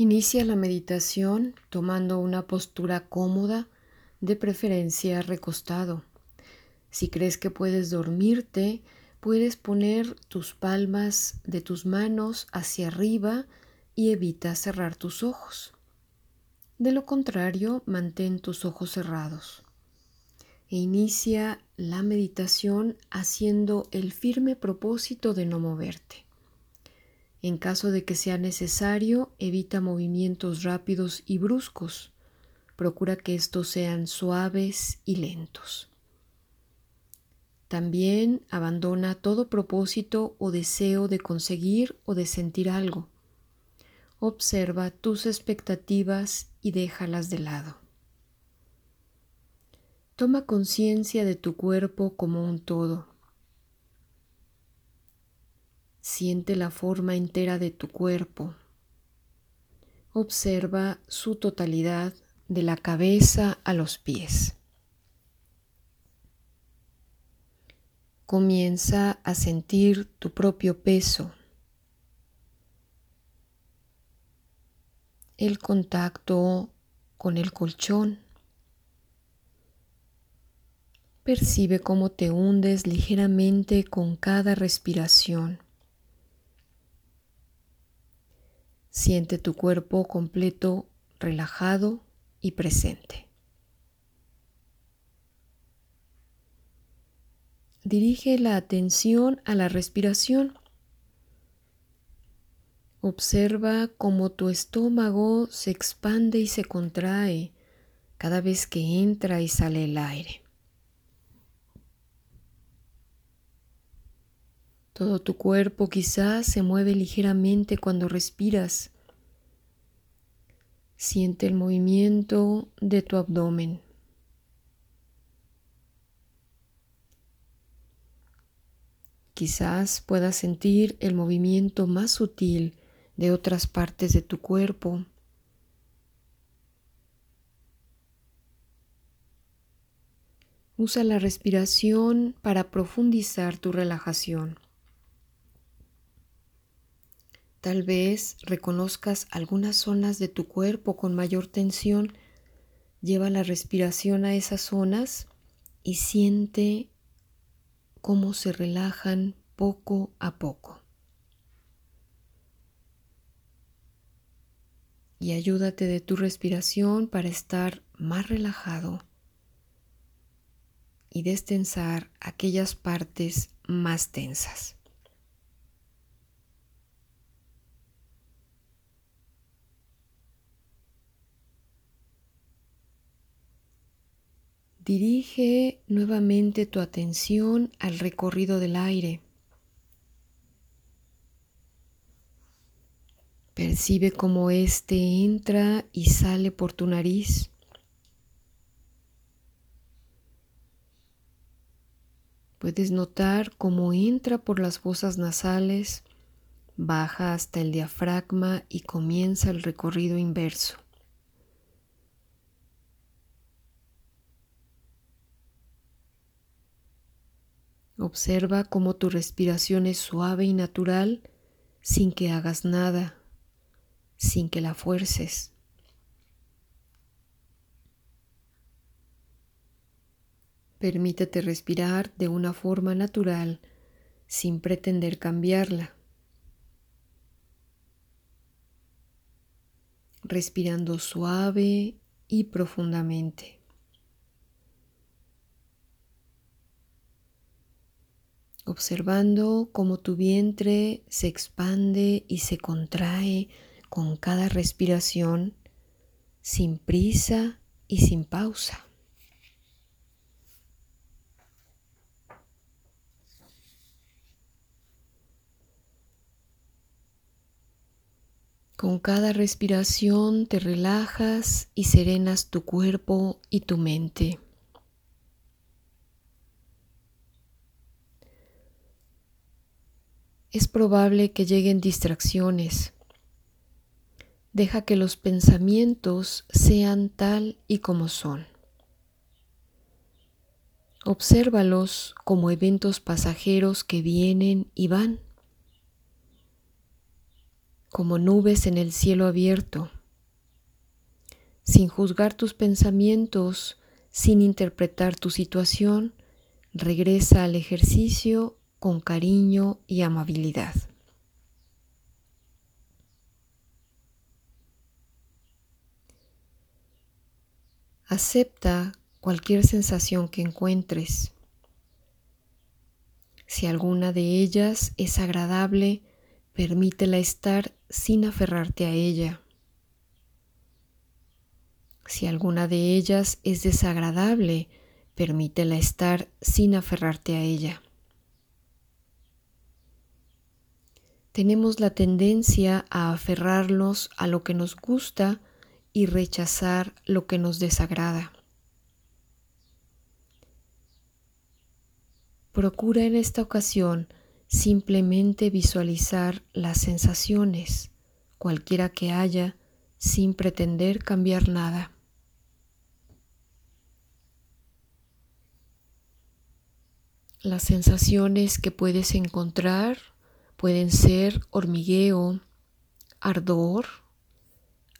Inicia la meditación tomando una postura cómoda, de preferencia recostado. Si crees que puedes dormirte, puedes poner tus palmas de tus manos hacia arriba y evita cerrar tus ojos. De lo contrario, mantén tus ojos cerrados e inicia la meditación haciendo el firme propósito de no moverte. En caso de que sea necesario, evita movimientos rápidos y bruscos. Procura que estos sean suaves y lentos. También abandona todo propósito o deseo de conseguir o de sentir algo. Observa tus expectativas y déjalas de lado. Toma conciencia de tu cuerpo como un todo Siente la forma entera de tu cuerpo. Observa su totalidad de la cabeza a los pies. Comienza a sentir tu propio peso, el contacto con el colchón. Percibe cómo te hundes ligeramente con cada respiración. Siente tu cuerpo completo, relajado y presente. Dirige la atención a la respiración. Observa cómo tu estómago se expande y se contrae cada vez que entra y sale el aire. Todo tu cuerpo quizás se mueve ligeramente cuando respiras. Siente el movimiento de tu abdomen. Quizás puedas sentir el movimiento más sutil de otras partes de tu cuerpo. Usa la respiración para profundizar tu relajación. Tal vez reconozcas algunas zonas de tu cuerpo con mayor tensión. Lleva la respiración a esas zonas y siente cómo se relajan poco a poco. Y ayúdate de tu respiración para estar más relajado y destensar aquellas partes más tensas. Dirige nuevamente tu atención al recorrido del aire. Percibe cómo éste entra y sale por tu nariz. Puedes notar cómo entra por las fosas nasales, baja hasta el diafragma y comienza el recorrido inverso. Observa cómo tu respiración es suave y natural sin que hagas nada, sin que la fuerces. Permítete respirar de una forma natural sin pretender cambiarla. Respirando suave y profundamente. Observando cómo tu vientre se expande y se contrae con cada respiración sin prisa y sin pausa. Con cada respiración te relajas y serenas tu cuerpo y tu mente. Es probable que lleguen distracciones. Deja que los pensamientos sean tal y como son. Obsérvalos como eventos pasajeros que vienen y van. como nubes en el cielo abierto, sin juzgar tus pensamientos, sin interpretar tu situación, regresa al ejercicio con cariño y amabilidad. Acepta cualquier sensación que encuentres. Si alguna de ellas es agradable, permítela estar sin aferrarte a ella. Si alguna de ellas es desagradable, permítela estar sin aferrarte a ella. Tenemos la tendencia a aferrarnos a lo que nos gusta y rechazar lo que nos desagrada. Procura en esta ocasión simplemente visualizar las sensaciones, cualquiera que haya, sin pretender cambiar nada. Las sensaciones que puedes encontrar pueden ser hormigueo, ardor,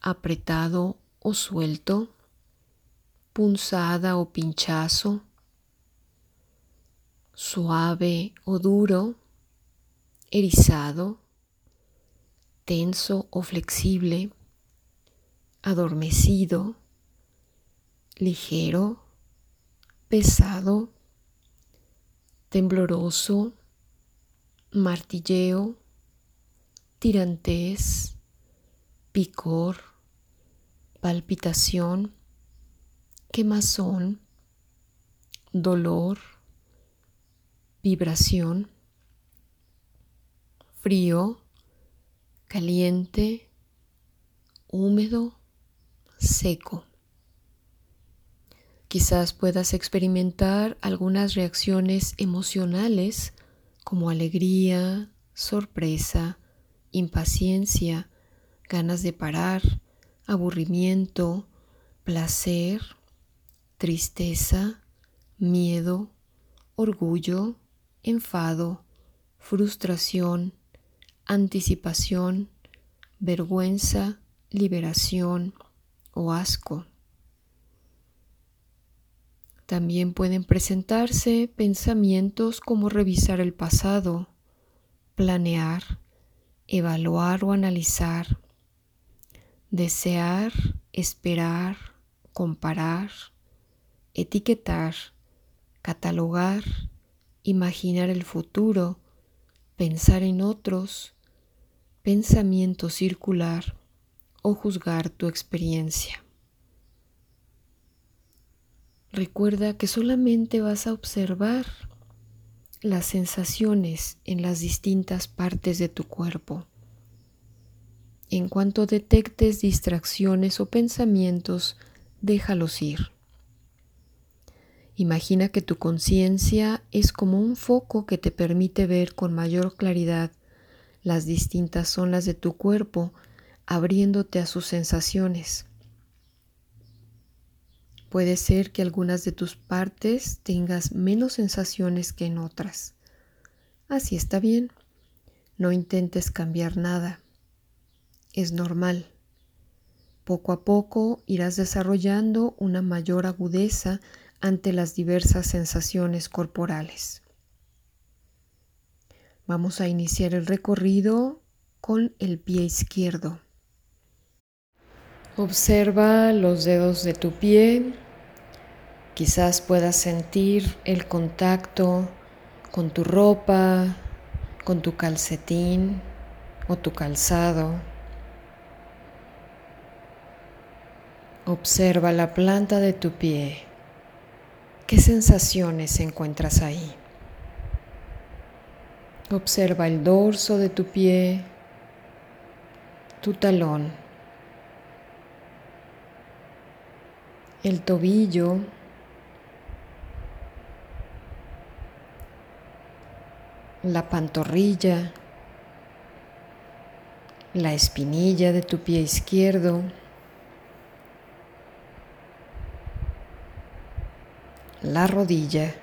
apretado o suelto, punzada o pinchazo, suave o duro, erizado, tenso o flexible, adormecido, ligero, pesado, tembloroso, martilleo, tirantez, picor, palpitación, quemazón, dolor, vibración, frío, caliente, húmedo, seco. Quizás puedas experimentar algunas reacciones emocionales como alegría, sorpresa, impaciencia, ganas de parar, aburrimiento, placer, tristeza, miedo, orgullo, enfado, frustración, anticipación, vergüenza, liberación o asco. También pueden presentarse pensamientos como revisar el pasado, planear, evaluar o analizar, desear, esperar, comparar, etiquetar, catalogar, imaginar el futuro, pensar en otros, pensamiento circular o juzgar tu experiencia. Recuerda que solamente vas a observar las sensaciones en las distintas partes de tu cuerpo. En cuanto detectes distracciones o pensamientos, déjalos ir. Imagina que tu conciencia es como un foco que te permite ver con mayor claridad las distintas zonas de tu cuerpo, abriéndote a sus sensaciones. Puede ser que algunas de tus partes tengas menos sensaciones que en otras. Así está bien. No intentes cambiar nada. Es normal. Poco a poco irás desarrollando una mayor agudeza ante las diversas sensaciones corporales. Vamos a iniciar el recorrido con el pie izquierdo. Observa los dedos de tu pie. Quizás puedas sentir el contacto con tu ropa, con tu calcetín o tu calzado. Observa la planta de tu pie. ¿Qué sensaciones encuentras ahí? Observa el dorso de tu pie, tu talón el tobillo, la pantorrilla, la espinilla de tu pie izquierdo, la rodilla,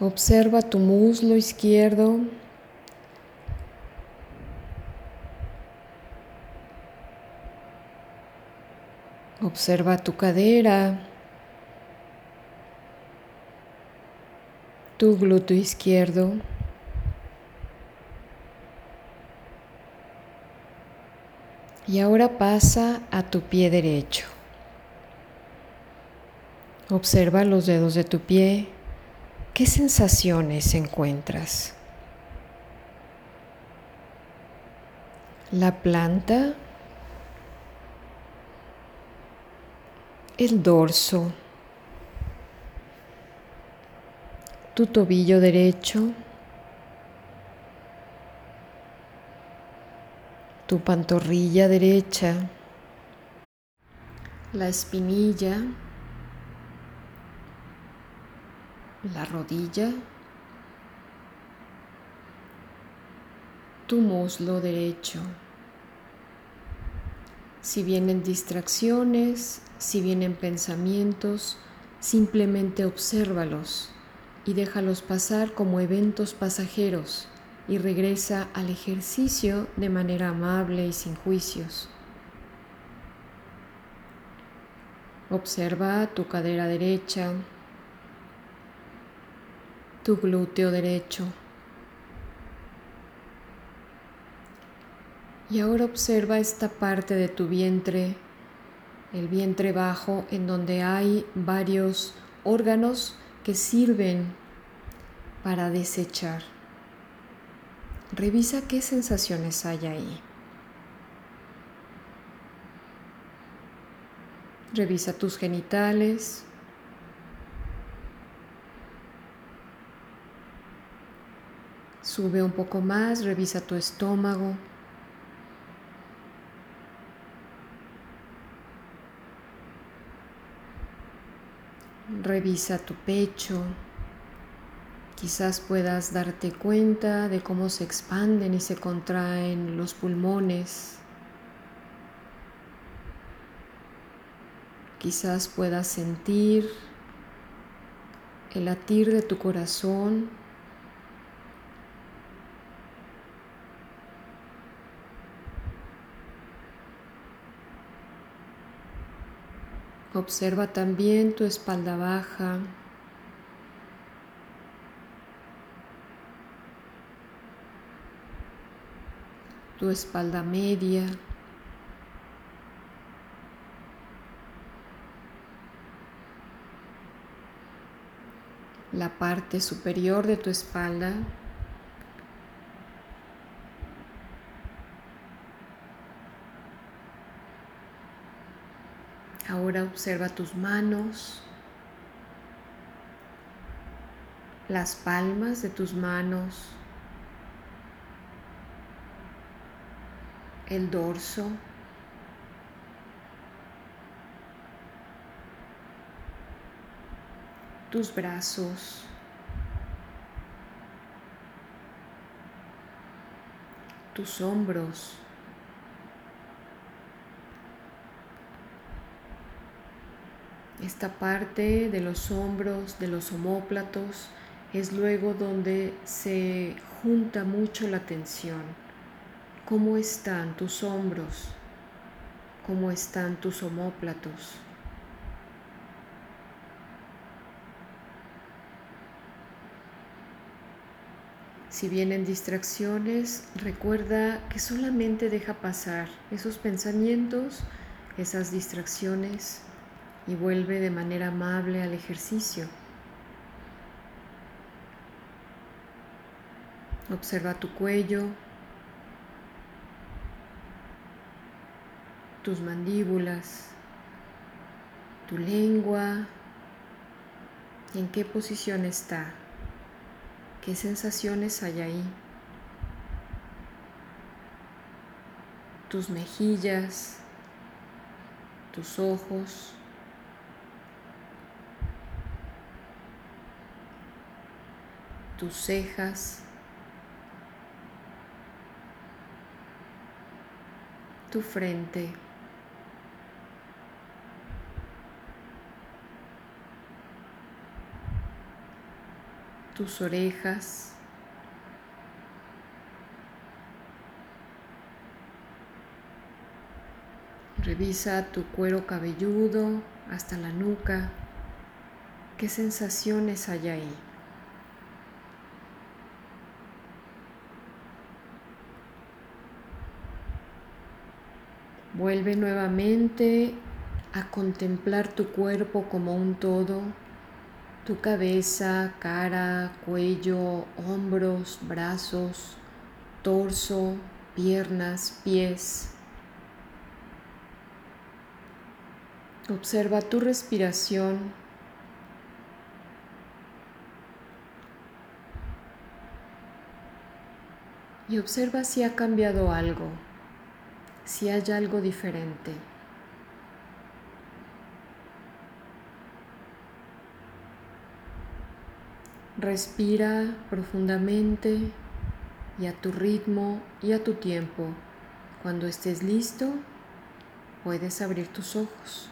Observa tu muslo izquierdo. Observa tu cadera, tu glúteo izquierdo. Y ahora pasa a tu pie derecho. Observa los dedos de tu pie. ¿Qué sensaciones encuentras? La planta, el dorso, tu tobillo derecho, tu pantorrilla derecha, la espinilla, la rodilla, tu muslo derecho. Si vienen distracciones, si vienen pensamientos, simplemente obsérvalos y déjalos pasar como eventos pasajeros y regresa al ejercicio de manera amable y sin juicios. Observa tu cadera derecha, tu glúteo derecho. Y ahora observa esta parte de tu vientre, el vientre bajo, en donde hay varios órganos que sirven para desechar. Revisa qué sensaciones hay ahí. Revisa tus genitales, Sube un poco más, revisa tu estómago. Revisa tu pecho. Quizás puedas darte cuenta de cómo se expanden y se contraen los pulmones. Quizás puedas sentir el latir de tu corazón Observa también tu espalda baja. Tu espalda media. La parte superior de tu espalda. Ahora observa tus manos, las palmas de tus manos, el dorso, tus brazos, tus hombros. Esta parte de los hombros, de los homóplatos, es luego donde se junta mucho la tensión. ¿Cómo están tus hombros? ¿Cómo están tus homóplatos? Si vienen distracciones, recuerda que solamente deja pasar esos pensamientos, esas distracciones y vuelve de manera amable al ejercicio. Observa tu cuello, tus mandíbulas, tu lengua, en qué posición está, qué sensaciones hay ahí, tus mejillas, tus ojos, tus cejas, tu frente. tus orejas. Revisa tu cuero cabelludo hasta la nuca. ¿Qué sensaciones hay ahí? Vuelve nuevamente a contemplar tu cuerpo como un todo, tu cabeza, cara, cuello, hombros, brazos, torso, piernas, pies. Observa tu respiración. Y observa si ha cambiado algo si hay algo diferente. Respira profundamente y a tu ritmo y a tu tiempo. Cuando estés listo, puedes abrir tus ojos.